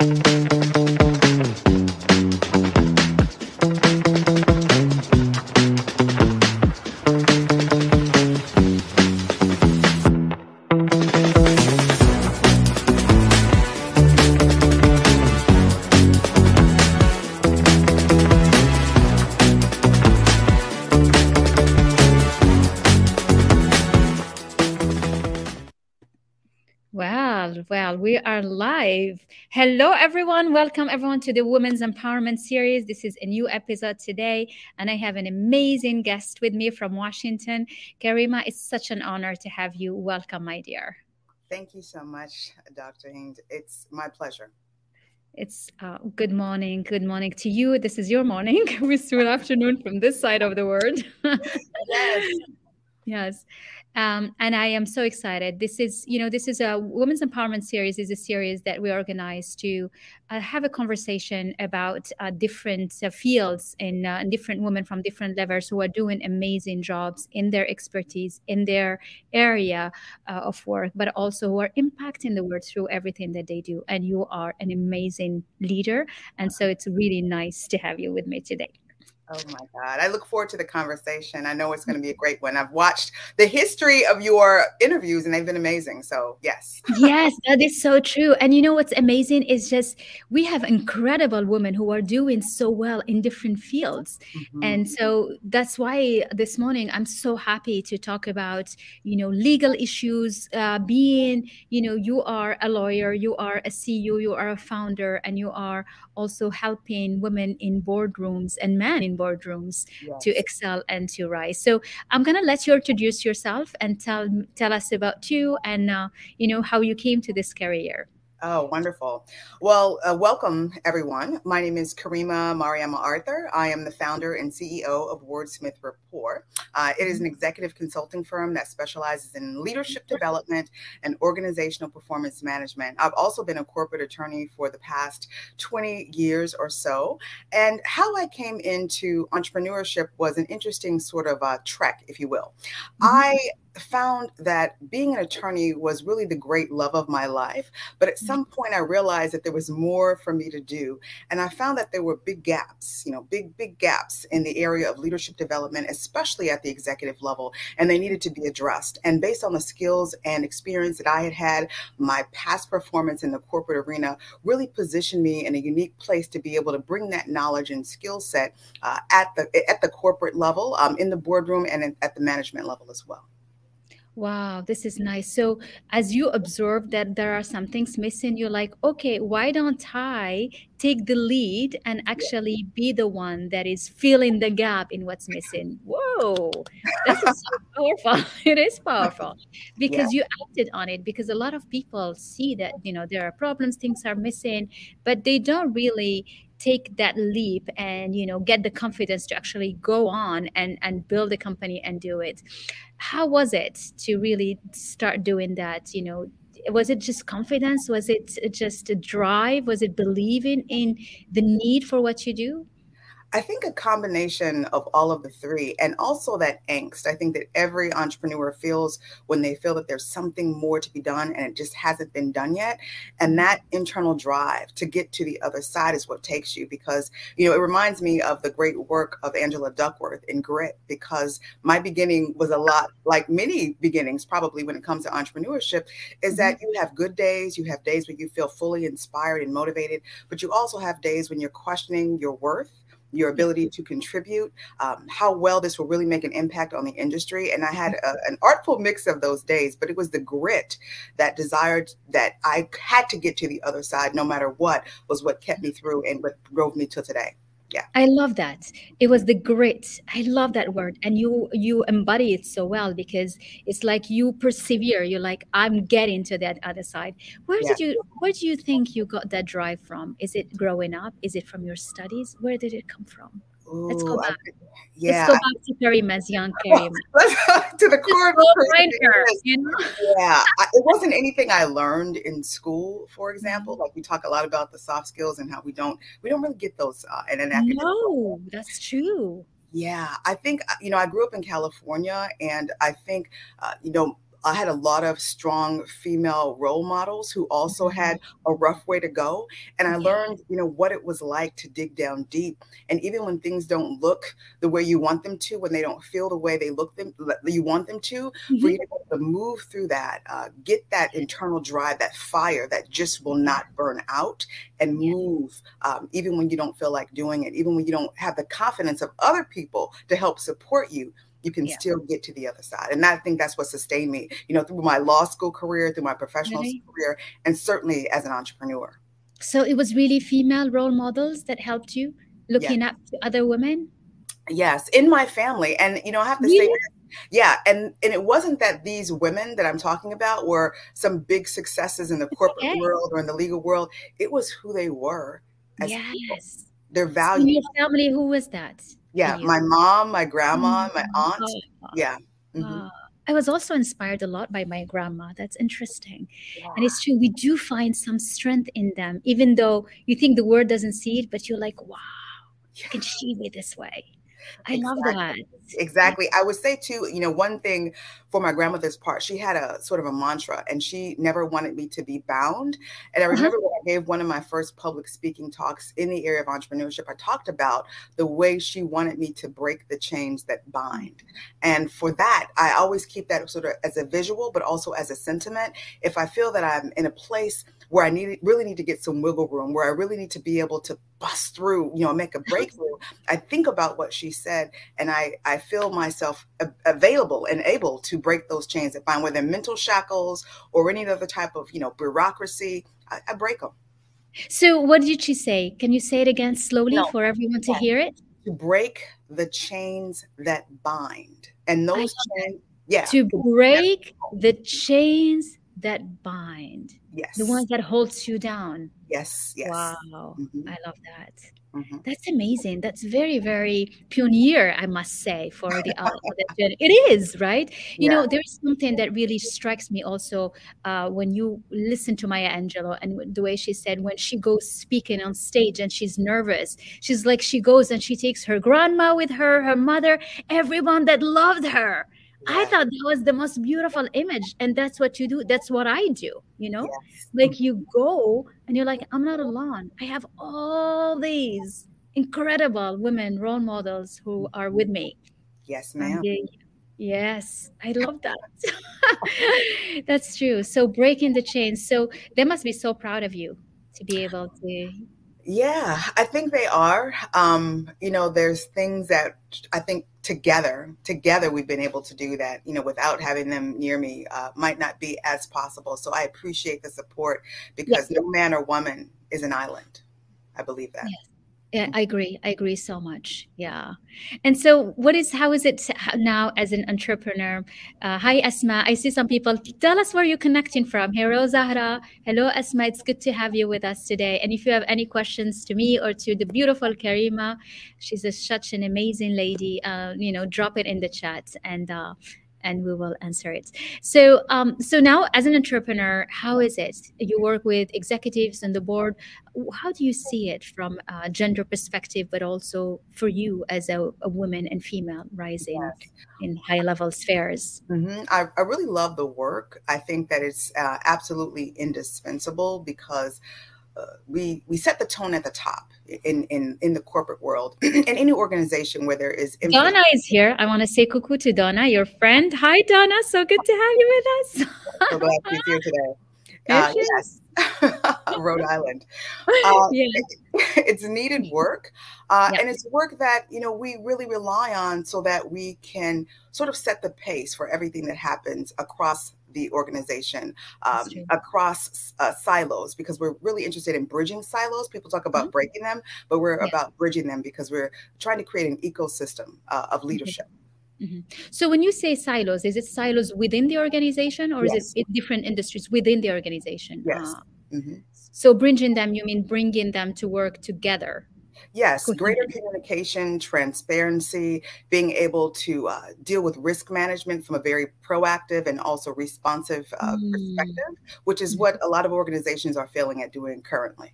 we are live. Hello, everyone. Welcome, everyone, to the Women's Empowerment Series. This is a new episode today, and I have an amazing guest with me from Washington. Karima, it's such an honor to have you. Welcome, my dear. Thank you so much, Dr. Hynd. It's my pleasure. It's uh, good morning. Good morning to you. This is your morning. We're still afternoon from this side of the world. yes. Yes. Um, and I am so excited. This is, you know, this is a women's empowerment series. is a series that we organize to uh, have a conversation about uh, different uh, fields and, uh, different women from different levels who are doing amazing jobs in their expertise in their area uh, of work, but also who are impacting the world through everything that they do. And you are an amazing leader, and so it's really nice to have you with me today. Oh my God. I look forward to the conversation. I know it's going to be a great one. I've watched the history of your interviews and they've been amazing. So, yes. yes, that is so true. And you know what's amazing is just we have incredible women who are doing so well in different fields. Mm-hmm. And so that's why this morning I'm so happy to talk about, you know, legal issues, uh, being, you know, you are a lawyer, you are a CEO, you are a founder, and you are also helping women in boardrooms and men in boardrooms yes. to excel and to rise. So I'm going to let you introduce yourself and tell tell us about you and uh, you know how you came to this career. Oh, wonderful. Well, uh, welcome everyone. My name is Karima Mariama Arthur. I am the founder and CEO of Wordsmith Rapport. Uh, it is an executive consulting firm that specializes in leadership development and organizational performance management. I've also been a corporate attorney for the past 20 years or so. And how I came into entrepreneurship was an interesting sort of a trek, if you will. Mm-hmm. I found that being an attorney was really the great love of my life. But at some point, I realized that there was more for me to do. And I found that there were big gaps, you know, big, big gaps in the area of leadership development, especially at the executive level. And they needed to be addressed. And based on the skills and experience that I had had, my past performance in the corporate arena really positioned me in a unique place to be able to bring that knowledge and skill set uh, at the at the corporate level, um, in the boardroom, and at the management level as well. Wow, this is nice. So, as you observe that there are some things missing, you're like, okay, why don't I take the lead and actually be the one that is filling the gap in what's missing? Whoa, this is so powerful. It is powerful because yeah. you acted on it. Because a lot of people see that, you know, there are problems, things are missing, but they don't really take that leap and you know get the confidence to actually go on and and build a company and do it. How was it to really start doing that? You know was it just confidence? Was it just a drive? Was it believing in the need for what you do I think a combination of all of the three, and also that angst. I think that every entrepreneur feels when they feel that there's something more to be done and it just hasn't been done yet. And that internal drive to get to the other side is what takes you because, you know, it reminds me of the great work of Angela Duckworth in Grit because my beginning was a lot like many beginnings, probably when it comes to entrepreneurship, is that mm-hmm. you have good days, you have days where you feel fully inspired and motivated, but you also have days when you're questioning your worth your ability to contribute, um, how well this will really make an impact on the industry. And I had a, an artful mix of those days, but it was the grit that desired that I had to get to the other side no matter what was what kept me through and what drove me to today yeah. I love that. It was the grit. I love that word and you you embody it so well because it's like you persevere. You're like i'm getting to that other side. Where yeah. did you where do you think you got that drive from? Is it growing up? Is it from your studies? Where did it come from Ooh, Let's go back. I, yeah. Let's go back to Perry young Perry. to the core her, you know? Yeah. I, it wasn't anything I learned in school, for example. Mm-hmm. Like we talk a lot about the soft skills and how we don't we don't really get those uh, in an academic. No, that's true. Yeah, I think uh, you know I grew up in California, and I think uh, you know I had a lot of strong female role models who also Mm-hmm. had a rough way to go. And I learned, you know, what it was like to dig down deep. And even when things don't look the way you want them to, when they don't feel the way they look them you want them to, for Mhm. you to, be able to move through that, uh, get that internal drive, that fire that just will not burn out and move, um, even when you don't feel like doing it, even when you don't have the confidence of other people to help support you. You can Yeah. still get to the other side. And I think that's what sustained me, you know, through my law school career, through my professional Really? career, and certainly as an entrepreneur. So it was really female role models that helped you looking up to other women? Yes, in my family. And you know, I have to say yeah, and and it wasn't that these women that I'm talking about were some big successes in the corporate okay. world or in the legal world. It was who they were as people, Yes. their So in your family, who was that? Yeah, my mom, my grandma, my Mm, aunt. oh, Yeah. mhm, wow. I was also inspired a lot by my grandma. That's interesting. yeah. And it's true, we do find some strength in them, even though you think the world doesn't see it, but you're like, wow, how can she be this way? I love that. Exactly. I would say too, you know, one thing for my grandmother's part, she had a sort of a mantra and she never wanted me to be bound. And I Uh-huh. remember when I gave one of my first public speaking talks in the area of entrepreneurship, I talked about the way she wanted me to break the chains that bind. And for that, I always keep that sort of as a visual, but also as a sentiment. If I feel that I'm in a place where I need really need to get some wiggle room, where I really need to be able to bust through, you know, make a breakthrough, I think about what she said and I, I feel myself available and able to break those chains that bind, whether mental shackles or any other type of, you know, bureaucracy, I, I break them. So, what did she say? Can you say it again slowly No. for everyone to Yeah. hear it? To break the chains that bind. And those chains, yeah. To break the chains that bind, Yes. the ones that holds you down. Yes. Yes. Wow, Mhm, I love that. mhm. That's amazing. That's very, very pioneer, I must say, for the uh, gen- It is right. You Yeah. know, there's something that really strikes me also uh, when you listen to Maya Angelou and the way she said when she goes speaking on stage and she's nervous, she's like she goes and she takes her grandma with her, her mother, everyone that loved her. I thought that was the most beautiful image, and that's what you do. That's what I do. You know, Yes. like you go and you're like, I'm not alone. I have all these incredible women role models who are with me. Yes, ma'am. they- yes, I love that. That's true. So breaking the chains. So they must be so proud of you to be able to. Yeah, I think they are. Um, you know, there's things that I think together, together we've been able to do that, you know, without having them near me, uh, might not be as possible. So I appreciate the support because no man or woman is an island. I believe that. Yes. Yeah, I agree. I agree so much. Yeah. And so, what is, how is it now as an entrepreneur? Uh, hi, Asma. I see some people. Tell us where you're connecting from. Hello, Zahra. Hello, Asma. It's good to have you with us today. And if you have any questions to me or to the beautiful Karima, she's a, such an amazing lady. Uh, you know, drop it in the chat and uh, and we will answer it. So, um, so now as an entrepreneur, how is it? You work with executives and the board. How do you see it from a gender perspective, but also for you as a, a woman and female rising Yes. in high level spheres? hmm I, I really love the work. I think that it's uh, absolutely indispensable because uh, we we set the tone at the top in in in the corporate world in any organization where there is influence. Donna is here. I want to say cuckoo to Donna, your friend. Hi, Donna. So good to have you with us. So glad she's here today. Uh, yes, Rhode Island. Uh, yeah. it's needed work uh, Yeah. and it's work that you know we really rely on so that we can sort of set the pace for everything that happens across the organization um, across uh, silos because we're really interested in bridging silos people talk about Mhm. breaking them but we're Yeah. about bridging them because we're trying to create an ecosystem uh, of leadership So when you say silos, is it silos within the organization or Yes. is it different industries within the organization? Yes. Ah. Mhm. so bridging them, you mean bringing them to work together? Yes, greater communication, transparency, being able to uh, deal with risk management from a very proactive and also responsive uh, Mm. perspective, which is what a lot of organizations are failing at doing currently.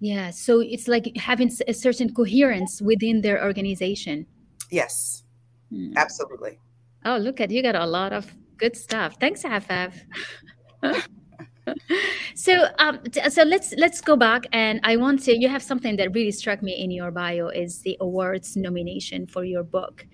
Yeah. So it's like having a certain coherence within their organization. Yes, Hmm. absolutely. Oh, look at you got a lot of good stuff. Thanks, Afaf. so um so let's let's go back and i want to you have something that really struck me in your bio is the awards nomination for your book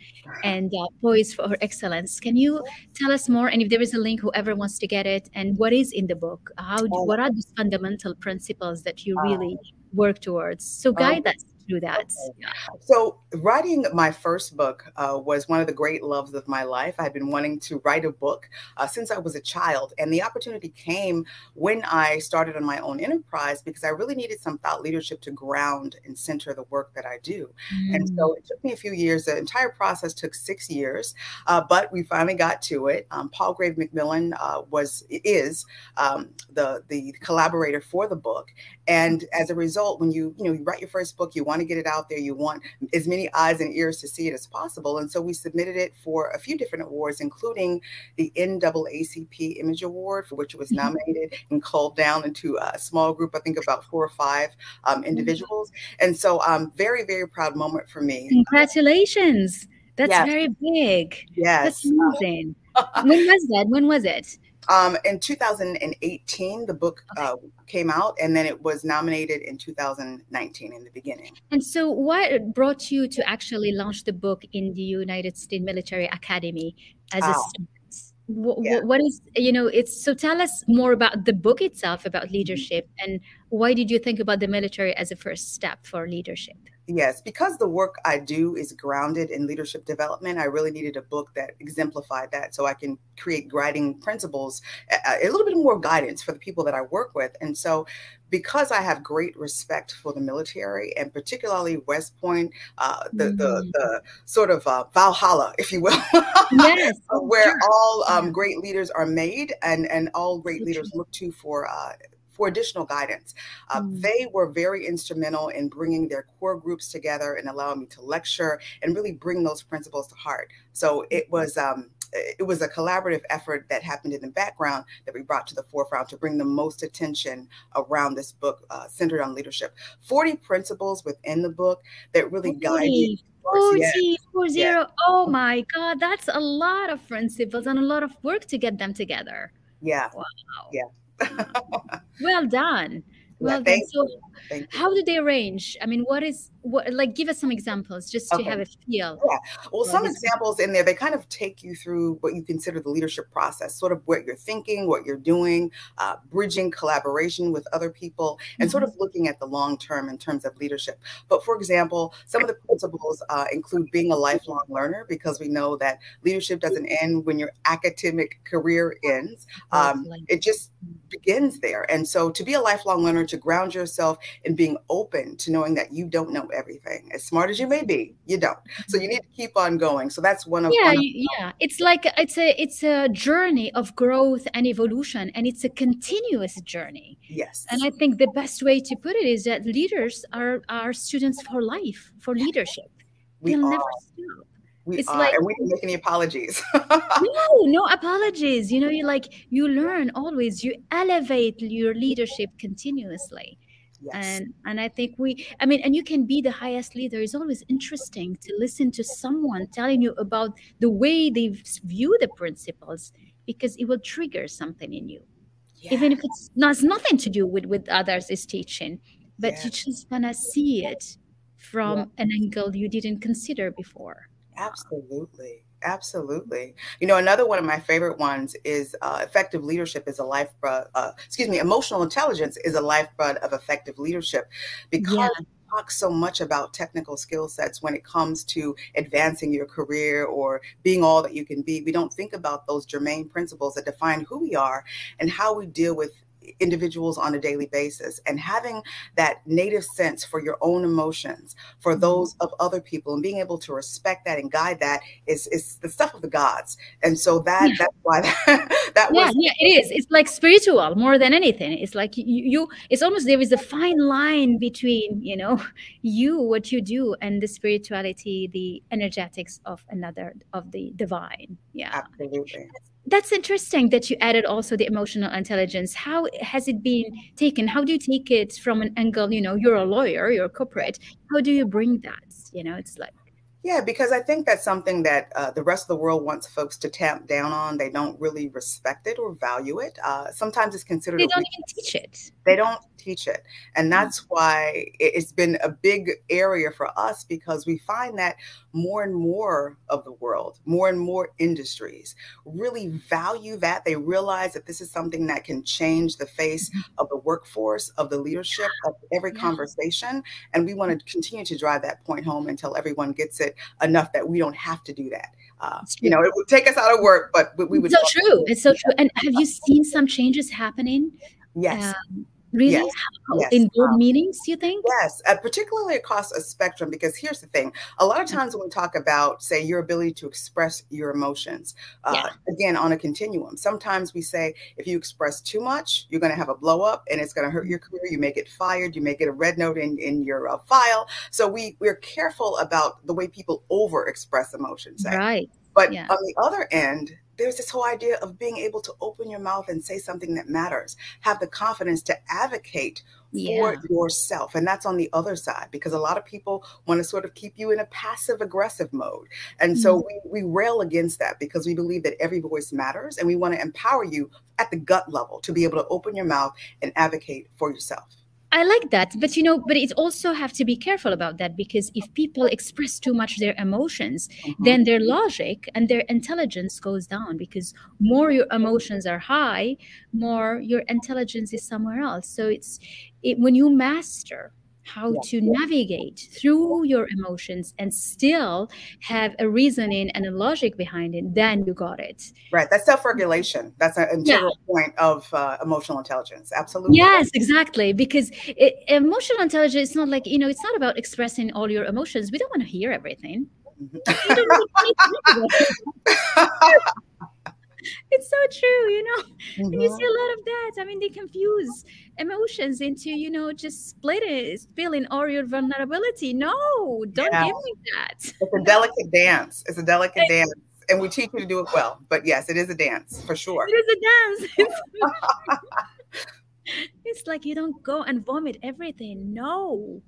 and uh, poised for excellence. Can you tell us more? And if there is a link whoever wants to get it and what is in the book? How what are the fundamental principles that you really work towards? So guide us through that. Okay. So, writing my first book uh, was one of the great loves of my life. I've been wanting to write a book uh, since I was a child, and the opportunity came when I started on my own enterprise because I really needed some thought leadership to ground and center the work that I do. Mm. And so, it took me a few years. The entire process took six years, uh, but we finally got to it. Um, Palgrave Macmillan uh, was is um, the the collaborator for the book, and as a result, when you you know you write your first book, you want to get it out there. You want as many eyes and ears to see it as possible. And so we submitted it for a few different awards, including the NAACP Image Award, for which it was mm-hmm. nominated and culled down into a small group, I think about four or five um, mm-hmm. individuals. And so um, very, very proud moment for me. Congratulations. That's yes. very big. Yes. That's amazing. when was that? When was it? Um, in 2018, the book uh, came out, and then it was nominated in 2019 in the beginning. And so, what brought you to actually launch the book in the United States Military Academy as a student? What, yeah. what is you know it's so tell us more about the book itself about mm-hmm. leadership and why did you think about the military as a first step for leadership Yes, because the work I do is grounded in leadership development, I really needed a book that exemplified that so I can create guiding principles, a, a, little bit more guidance for the people that I work with. And so, because I have great respect for the military and particularly West Point, uh, the, mm-hmm. the, the sort of uh, Valhalla, if you will, yes, where sure. all um, great leaders are made and, and all great leaders look to for. Uh, for additional guidance. Uh, mm. They were very instrumental in bringing their core groups together and allowing me to lecture and really bring those principles to heart. So it was. Um, it was a collaborative effort that happened in the background that we brought to the forefront to bring the most attention around this book uh, centered on leadership. 40 principles within the book that really 40, guide you. 40, yes. 40. Yes. Oh my God, that's a lot of principles and a lot of work to get them together. Yeah. Wow. Yeah. Well done. Well yeah, done. So, how do they arrange? I mean, what is what like give us some examples just to okay. have a feel yeah. Well some examples in there they kind of take you through what you consider the leadership process sort of what you're thinking what you're doing uh, bridging collaboration with other people and mm-hmm. sort of looking at the long term in terms of leadership. But for example some of the principles uh, include being a lifelong learner because we know that leadership doesn't end when your academic career ends. Um, it just begins there. And so to be a lifelong learner to ground yourself in being open to knowing that you don't know everything. As smart as you may be, you don't. So you need to keep on going. So that's one of yeah, one of, yeah. It's like it's a it's a journey of growth and evolution, and it's a continuous journey. Yes. And I think the best way to put it is that leaders are are students for life for leadership. We They'll are. never stop. We it's are, like and we didn't make any apologies. no, no apologies. You know, you like you learn always. You elevate your leadership continuously. Yes. And and I think we I mean and you can be the highest leader. It's always interesting to listen to someone telling you about the way they view the principles because it will trigger something in you. Yeah. Even if it's not it's nothing to do with with others is teaching, but yeah. you just wanna see it from yeah. an angle you didn't consider before. Absolutely. Absolutely. You know, another one of my favorite ones is uh, effective leadership is a lifeblood. Uh, excuse me, emotional intelligence is a lifeblood of effective leadership because. Yeah. Talk so much about technical skill sets when it comes to advancing your career or being all that you can be. We don't think about those germane principles that define who we are and how we deal with individuals on a daily basis and having that native sense for your own emotions for mm-hmm. those of other people and being able to respect that and guide that is is the stuff of the gods. And so that yeah. that's why that, that yeah, was yeah it is. It's like spiritual more than anything. It's like you, you it's almost there is a fine line between you know you what you do and the spirituality the energetics of another of the divine. Yeah. Absolutely that's interesting that you added also the emotional intelligence how has it been taken how do you take it from an angle you know you're a lawyer you're a corporate how do you bring that you know it's like Yeah, because I think that's something that uh, the rest of the world wants folks to tap down on. They don't really respect it or value it. Uh, sometimes it's considered. They don't even teach it. They don't teach it, and mm. that's why it's been a big area for us because we find that more and more of the world, more and more industries really value that. They realize that this is something that can change the face mm-hmm. of the workforce, of the leadership, of every yeah. conversation, and we want to continue to drive that point home until everyone gets it enough that we don't have to do that. Uh, you know, it would take us out of work, but we would. It's so true. It's so true. And have you seen some changes happening? Yes. Um, Really? Yes. Yes. In board um, meetings, you think? Yes, uh, particularly across a spectrum, because here's the thing a lot of mm. times when we talk about, say, your ability to express your emotions, uh, yeah. again, on a continuum, sometimes we say if you express too much, you're going to have a blow up and it's going to hurt your career. You may get fired, you may get a red note in, in your uh, file. So we, we're careful about the way people over express emotions. Right. But yeah. on the other end, there's this whole idea of being able to open your mouth and say something that matters, have the confidence to advocate yeah. for yourself. And that's on the other side because a lot of people want to sort of keep you in a passive aggressive mode. And mm-hmm. so we, we rail against that because we believe that every voice matters and we want to empower you at the gut level to be able to open your mouth and advocate for yourself. I like that, but you know, but it also have to be careful about that because if people express too much their emotions, mm-hmm. then their logic and their intelligence goes down because more your emotions are high, more your intelligence is somewhere else. So it's it, when you master how yeah. to navigate through your emotions and still have a reasoning and a logic behind it, then you got it. Right. That's self regulation. That's an integral yeah. point of uh, emotional intelligence. Absolutely. Yes, exactly. Because it, emotional intelligence is not like, you know, it's not about expressing all your emotions. We don't want to hear everything. Mm-hmm. it's so true you know? Mm-hmm. and you see a mm-hmm. lot of that. I mean they confuse emotions into you know just splitting spilling all your vulnerability. No don't yeah. give me that. It's a delicate dance. It's a delicate dance. And we teach you to do it well. But yes it is a dance for sure. It is a dance. It's like you don't go and vomit everything. No.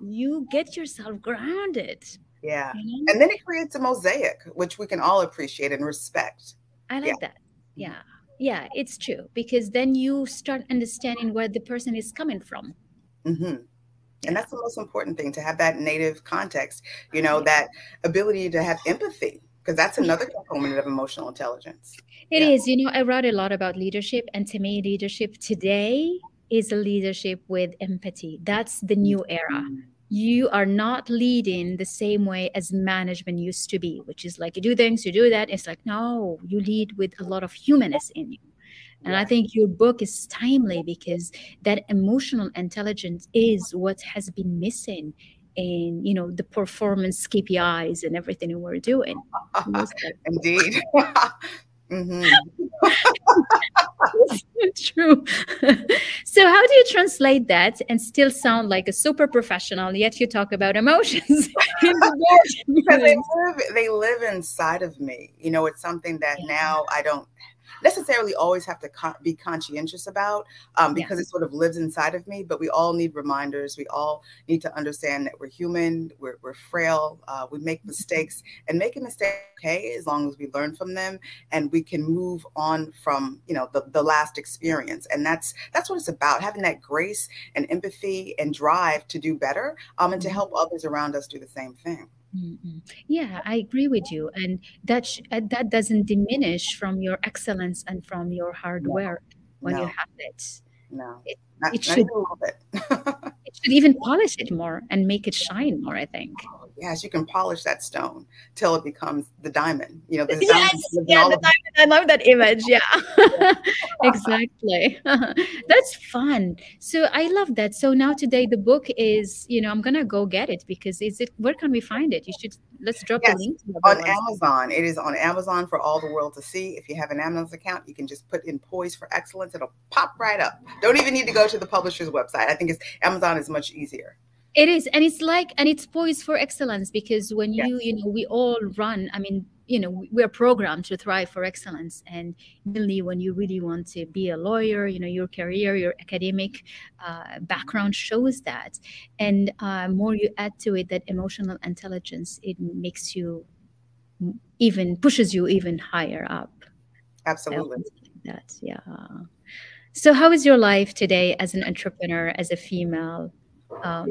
You get yourself grounded yeah. you know? and then it creates a mosaic which we can all appreciate and respect I like yeah. that. Yeah. Yeah, it's true because then you start understanding where the person is coming from. Mm-hmm. And that's the most important thing to have that native context, you know, that ability to have empathy, because that's another component of emotional intelligence. It yeah. is. You know, I write a lot about leadership, and to me, leadership today is a leadership with empathy. That's the new era. You are not leading the same way as management used to be, which is like you do things, you do that. It's like, no, you lead with a lot of humanness in you. And I think your book is timely because that emotional intelligence is what has been missing in you know the performance KPIs and everything we're doing. Indeed. mm-hmm. True. so, how do you translate that and still sound like a super professional, yet you talk about emotions? because they live, they live inside of me. You know, it's something that yeah. now I don't necessarily always have to con- be conscientious about um, because it sort of lives inside of me. But we all need reminders. We all need to understand that we're human, we're, we're frail, uh, we make mistakes, and making mistakes okay as long as we learn from them and we can move on from you know the, the last experience. And that's that's what it's about: having that grace and empathy and drive to do better um, and to mm-hmm. help others around us do the same thing. Mm-hmm. Yeah, I agree with you, and that sh- uh, that doesn't diminish from your excellence and from your hard no. work when no. you have it. No, it, not, it should. it should even polish it more and make it shine more. I think. Yes, you can polish that stone till it becomes the diamond. You know, the yes, yeah, the diamond. I love that image. Yeah, exactly. That's fun. So I love that. So now today the book is, you know, I'm gonna go get it because is it? Where can we find it? You should let's drop yes, the link on Amazon. It is on Amazon for all the world to see. If you have an Amazon account, you can just put in "Poised for Excellence." It'll pop right up. Don't even need to go to the publisher's website. I think it's Amazon is much easier. It is, and it's like, and it's poised for excellence because when you, yes. you know, we all run. I mean, you know we're programmed to thrive for excellence. And mainly when you really want to be a lawyer you know your career your academic uh, background shows that. And uh, more you add to it that emotional intelligence it makes you even pushes you even higher up. Absolutely. that yeah. So how is your life today as an entrepreneur as a female um,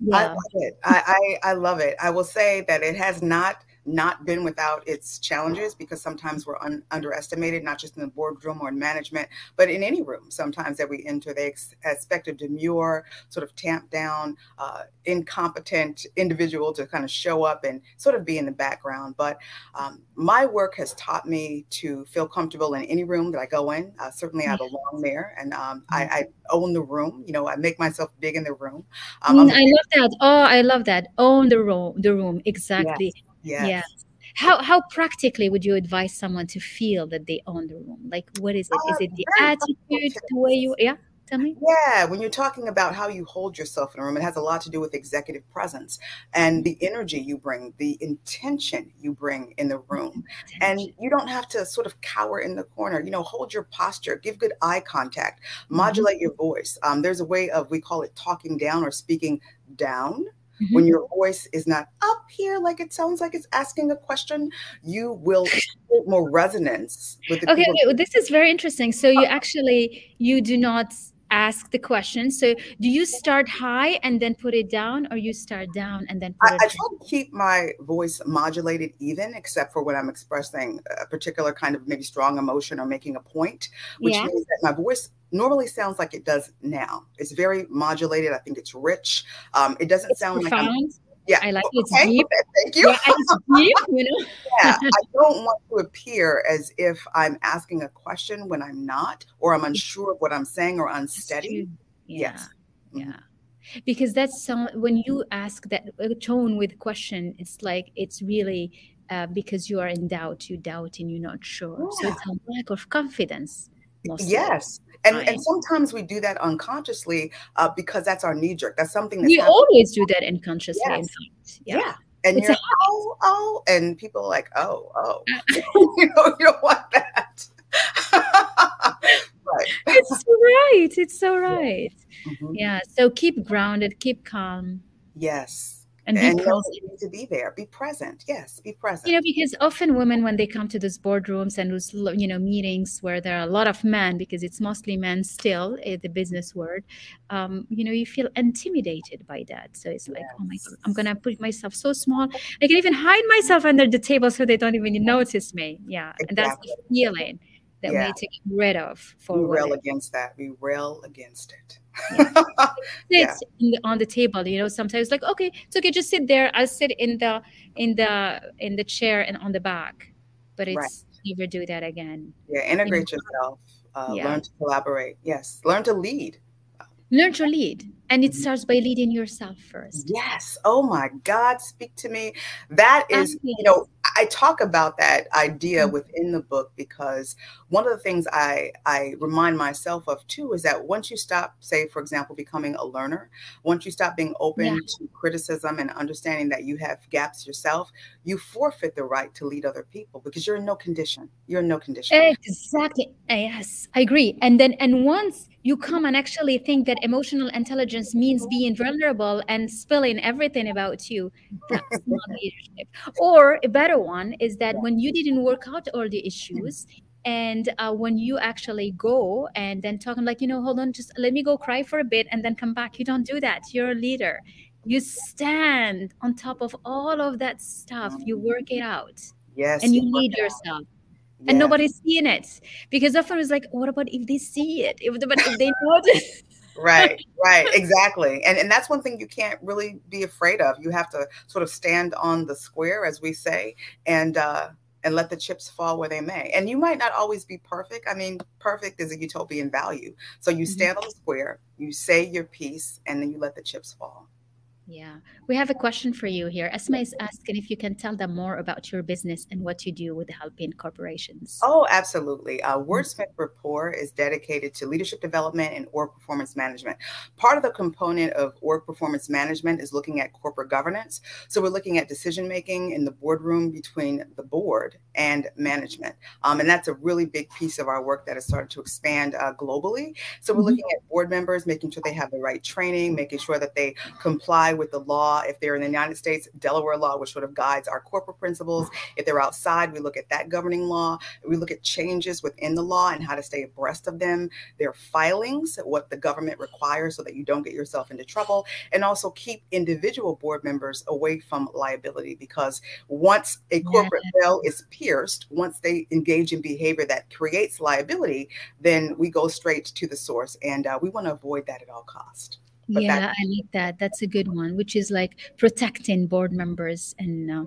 yeah. I love it. I, I, I love it. I will say that it has not not been without its challenges because sometimes we're un- underestimated, not just in the boardroom or in management, but in any room. Sometimes that we enter, they ex- expect a demure, sort of tamped down, uh, incompetent individual to kind of show up and sort of be in the background. But um, my work has taught me to feel comfortable in any room that I go in. Uh, certainly, I belong there, and um, I, mm-hmm. I, own the room. You know, I make myself big in the room. Um, mm, I love that. Oh, I love that. Own the room. The room exactly. Yes. Yes. Yeah. How how practically would you advise someone to feel that they own the room? Like, what is it? Uh, is it the attitude, the way you? Yeah. Tell me. Yeah, when you're talking about how you hold yourself in a room, it has a lot to do with executive presence and the energy you bring, the intention you bring in the room. And you don't have to sort of cower in the corner. You know, hold your posture, give good eye contact, mm-hmm. modulate your voice. Um, there's a way of we call it talking down or speaking down Mm-hmm. When your voice is not up here, like it sounds like it's asking a question, you will get more resonance with the okay, okay. Well, this is very interesting. So you actually you do not ask the question. So do you start high and then put it down, or you start down and then I, I, try to keep my voice modulated even, except for when I'm expressing a particular kind of maybe strong emotion or making a point, which yeah. means that my voice normally sounds like it does now. It's very modulated. I think it's rich. Um, it doesn't it's sound profound. like I'm, yeah, I like it. It's okay. deep. Thank you. Yeah, it's deep, you know. yeah, I don't want to appear as if I'm asking a question when I'm not, or I'm unsure of what I'm saying or unsteady. Yeah. Yes. Yeah. Mm-hmm. Because that's some when you ask that tone with question, it's like it's really uh, because you are in doubt, you doubt and you're not sure. Yeah. So it's a lack of confidence. Yes. And, and sometimes we do that unconsciously uh, because that's our knee jerk. That's something that we always do that unconsciously. Yes. In fact. Yeah. yeah. And it's you're oh, oh, and people are like, oh, oh, you, know, you don't want that. right. It's right. It's so right. Yeah. Mm-hmm. yeah. So keep grounded, keep calm. Yes and, and be present. to be there. Be present. Yes be present you know because often women when they come to those boardrooms and those you know meetings where there are a lot of men because it's mostly men still in the business world um, you know you feel intimidated by that. So it's like yes. oh my god i'm gonna put myself so small. I can even hide myself under the table so they don't even notice me. Yeah. Exactly. and that's the feeling that yeah. we need to get rid of for we rail against that. We rail against it yeah. yeah. on the table you know sometimes like okay it's okay just sit there i'll sit in the in the in the chair and on the back but it's right. never do that again yeah integrate you know? yourself uh, yeah. learn to collaborate yes learn to lead learn to lead and it starts by leading yourself first. Yes. Oh my god speak to me. That is you know i talk about that idea mm-hmm. within the book because one of the things i i remind myself of too is that once you stop say for example becoming a learner once you stop being open yeah. to criticism and understanding that you have gaps yourself you forfeit the right to lead other people because you're in no condition. You're in no condition. Exactly. Yes i agree. And then and once you come and actually think that emotional intelligence means being vulnerable and spilling everything about you that's not leadership. Or a better one is that when you didn't work out all the issues and uh, when you actually go and then talking like you know hold on just let me go cry for a bit and then come back. You don't do that. You're a leader. You stand on top of all of that stuff. You work it out. Yes and you lead yourself yeah. and nobody's seeing it. Because often it's like what about if they see it? If, but if they notice right right exactly. And and that's one thing you can't really be afraid of. You have to sort of stand on the square as we say and uh and let the chips fall where they may. And you might not always be perfect. I mean perfect is a utopian value. So you mm-hmm. stand mm-hmm. on the square you say your piece and then you let the chips fall Yeah. We have a question for you here. Esma is asking if you can tell them more about your business and what you do with the helping corporations. Oh, absolutely. Uh, mm-hmm. Wordsmith Rapport is dedicated to leadership development and org performance management. Part of the component of org performance management is looking at corporate governance. So we're looking at decision making in the boardroom between the board and management. Um, and that's a really big piece of our work that has started to expand uh, globally. So we're mm-hmm. looking at board members, making sure they have the right training, making sure that they comply with the law. If they're in the United States, Delaware law, which sort of guides our corporate principles. If they're outside, we look at that governing law. We look at changes within the law and how to stay abreast of them. Their filings, what the government requires so that you don't get yourself into trouble, and also keep individual board members away from liability because once a corporate yeah. veil is pierced, once they engage in behavior that creates liability, then we go straight to the source. And uh, we want to avoid that at all cost. But yeah, I like that. That's a good one, which is like protecting board members and uh,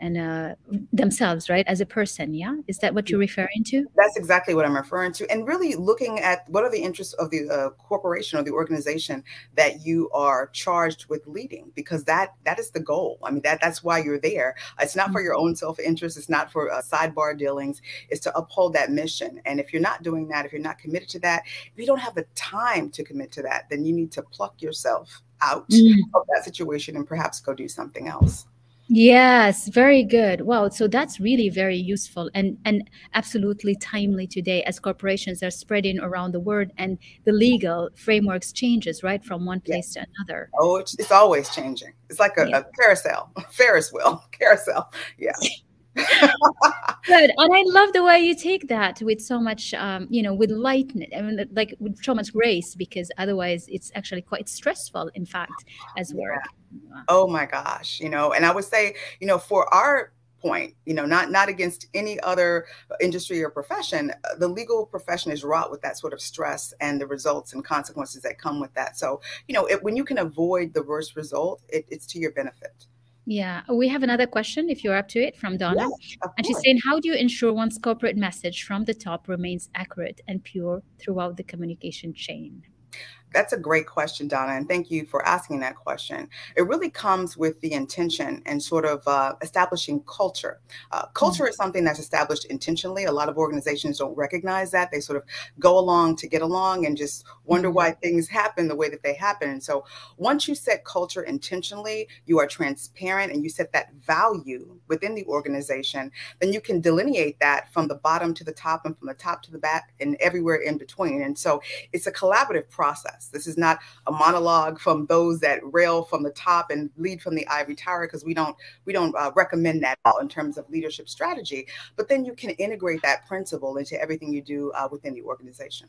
and uh, themselves, right, as a person. Yeah, is that what you're referring to? That's exactly what I'm referring to, and really looking at what are the interests of the uh, corporation or the organization that you are charged with leading, because that that is the goal. I mean, that that's why you're there. It's not for your mm-hmm. own self interest. It's not for uh, sidebar dealings. It's to uphold that mission. And if you're not doing that, if you're not committed to that, if you don't have the time to commit to that, then you need to pluck yourself out mm. of that situation and perhaps go do something else. Yes, very good. Wow, so that's really very useful and and absolutely timely today as corporations are spreading around the world and the legal frameworks changes right from one place to another. Oh, it's, it's always changing. It's like a, yeah. a carousel, Ferris wheel, carousel. Yeah. Good, and I love the way you take that with so much, um, you know, with lightness, I mean, like with so much grace, because otherwise it's actually quite stressful, in fact, as work. Yeah. Oh my gosh, you know, and I would say, you know, for our point you know not not against any other industry or profession uh, the legal profession is wrought with that sort of stress and the results and consequences that come with that so you know it, when you can avoid the worst result it, it's to your benefit yeah, we have another question if you're up to it from Donna. Yes, and she's saying, How do you ensure one's corporate message from the top remains accurate and pure throughout the communication chain? That's a great question, Donna, and thank you for asking that question. It really comes with the intention and sort of uh, establishing culture. Uh, culture mm-hmm. is something that's established intentionally. A lot of organizations don't recognize that. They sort of go along to get along and just wonder mm-hmm. why things happen the way that they happen. And so once you set culture intentionally, you are transparent and you set that value within the organization, then you can delineate that from the bottom to the top and from the top to the back and everywhere in between. And so it's a collaborative process. This is not a monologue from those that rail from the top and lead from the ivory tower because we don't we don't uh, recommend that all in terms of leadership strategy. But then you can integrate that principle into everything you do uh, within the organization.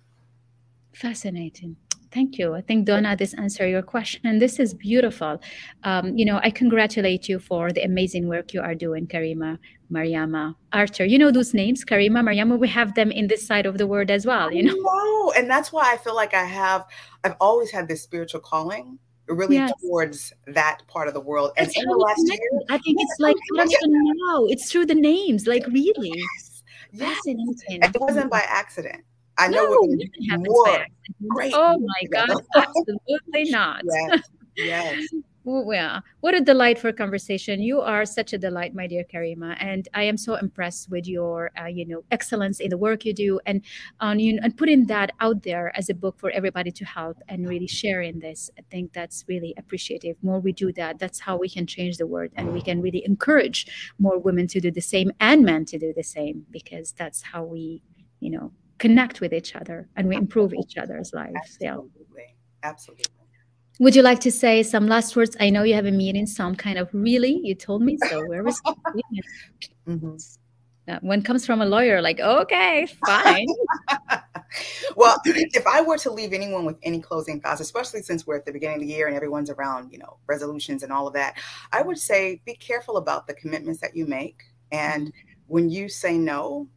Fascinating. Thank you. I think Donna, this answer your question. and This is beautiful. Um, you know, I congratulate you for the amazing work you are doing, Karima, Mariama, Arthur. You know those names, Karima, Mariama. We have them in this side of the world as well. You know, know. and that's why I feel like I have. I've always had this spiritual calling really yes. towards that part of the world. And in the last year, I think it's like now. It's through the names, like really. Yes. Fascinating. It wasn't by accident. I know no, we're more great. Oh my God, absolutely not. Yes. yes. Well, yeah. What a delightful conversation. You are such a delight, my dear Karima, and I am so impressed with your, uh, you know, excellence in the work you do, and on um, you know, and putting that out there as a book for everybody to help and really sharing this. I think that's really appreciative. More we do that, that's how we can change the world, and we can really encourage more women to do the same and men to do the same, because that's how we, you know, connect with each other and we improve each other's lives. Absolutely. Yeah. Absolutely. Would you like to say some last words? I know you have a meeting, so I'm kind of really, you told me, so where was mm-hmm. Uh, one comes from a lawyer, like, okay, fine. well, if I were to leave anyone with any closing thoughts, especially since we're at the beginning of the year and everyone's around, you know, resolutions and all of that, I would say be careful about the commitments that you make. And when you say no,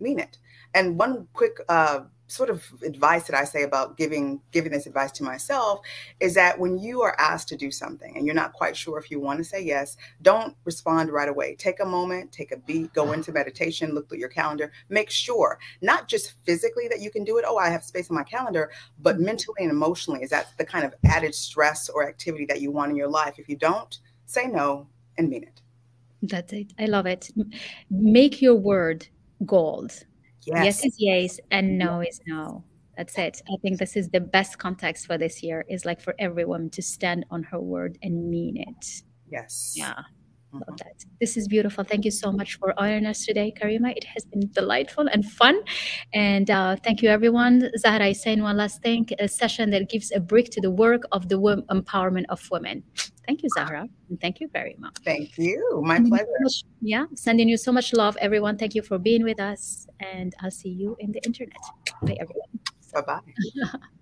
mean it. And one quick uh, sort of advice that I say about giving giving this advice to myself is that when you are asked to do something and you're not quite sure if you want to say yes, don't respond right away. Take a moment, take a beat, go into meditation, look through your calendar, make sure not just physically that you can do it. Oh, I have space on my calendar, but mm-hmm. mentally and emotionally, is that the kind of added stress or activity that you want in your life? If you don't, say no and mean it. That's it. I love it. Make your word gold Yes. yes is yes and no is no. That's it. I think this is the best context for this year is like for every woman to stand on her word and mean it. Yes. Yeah. Love mm-hmm. that. This is beautiful. Thank you so much for honoring us today, Karima. It has been delightful and fun. And uh, thank you, everyone. Zahra is saying one last thing a session that gives a break to the work of the empowerment of women. Thank you, Zahra. And thank you very much. Thank you. My pleasure. yeah. Sending you so much love, everyone. Thank you for being with us. And I'll see you in the internet. Bye, everyone. Bye bye.